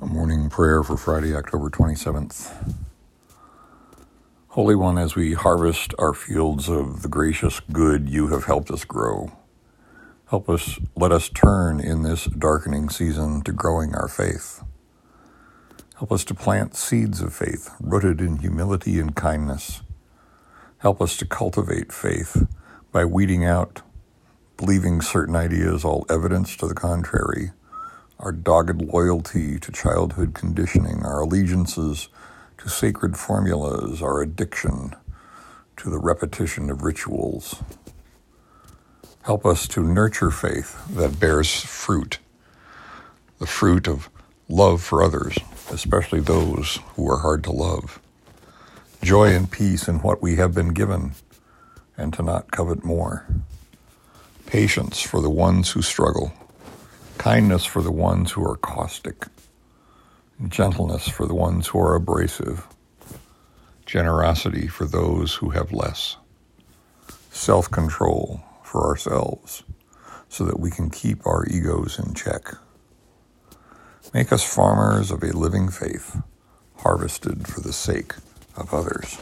A morning prayer for Friday, October 27th. Holy One, as we harvest our fields of the gracious good you have helped us grow, help us, let us turn in this darkening season to growing our faith. Help us to plant seeds of faith rooted in humility and kindness. Help us to cultivate faith by weeding out believing certain ideas all evidence to the contrary our dogged loyalty to childhood conditioning, our allegiances to sacred formulas, our addiction to the repetition of rituals. Help us to nurture faith that bears fruit, the fruit of love for others, especially those who are hard to love, joy and peace in what we have been given, and to not covet more, patience for the ones who struggle kindness for the ones who are caustic, gentleness for the ones who are abrasive, generosity for those who have less, self control for ourselves so that we can keep our egos in check. Make us farmers of a living faith, harvested for the sake of others.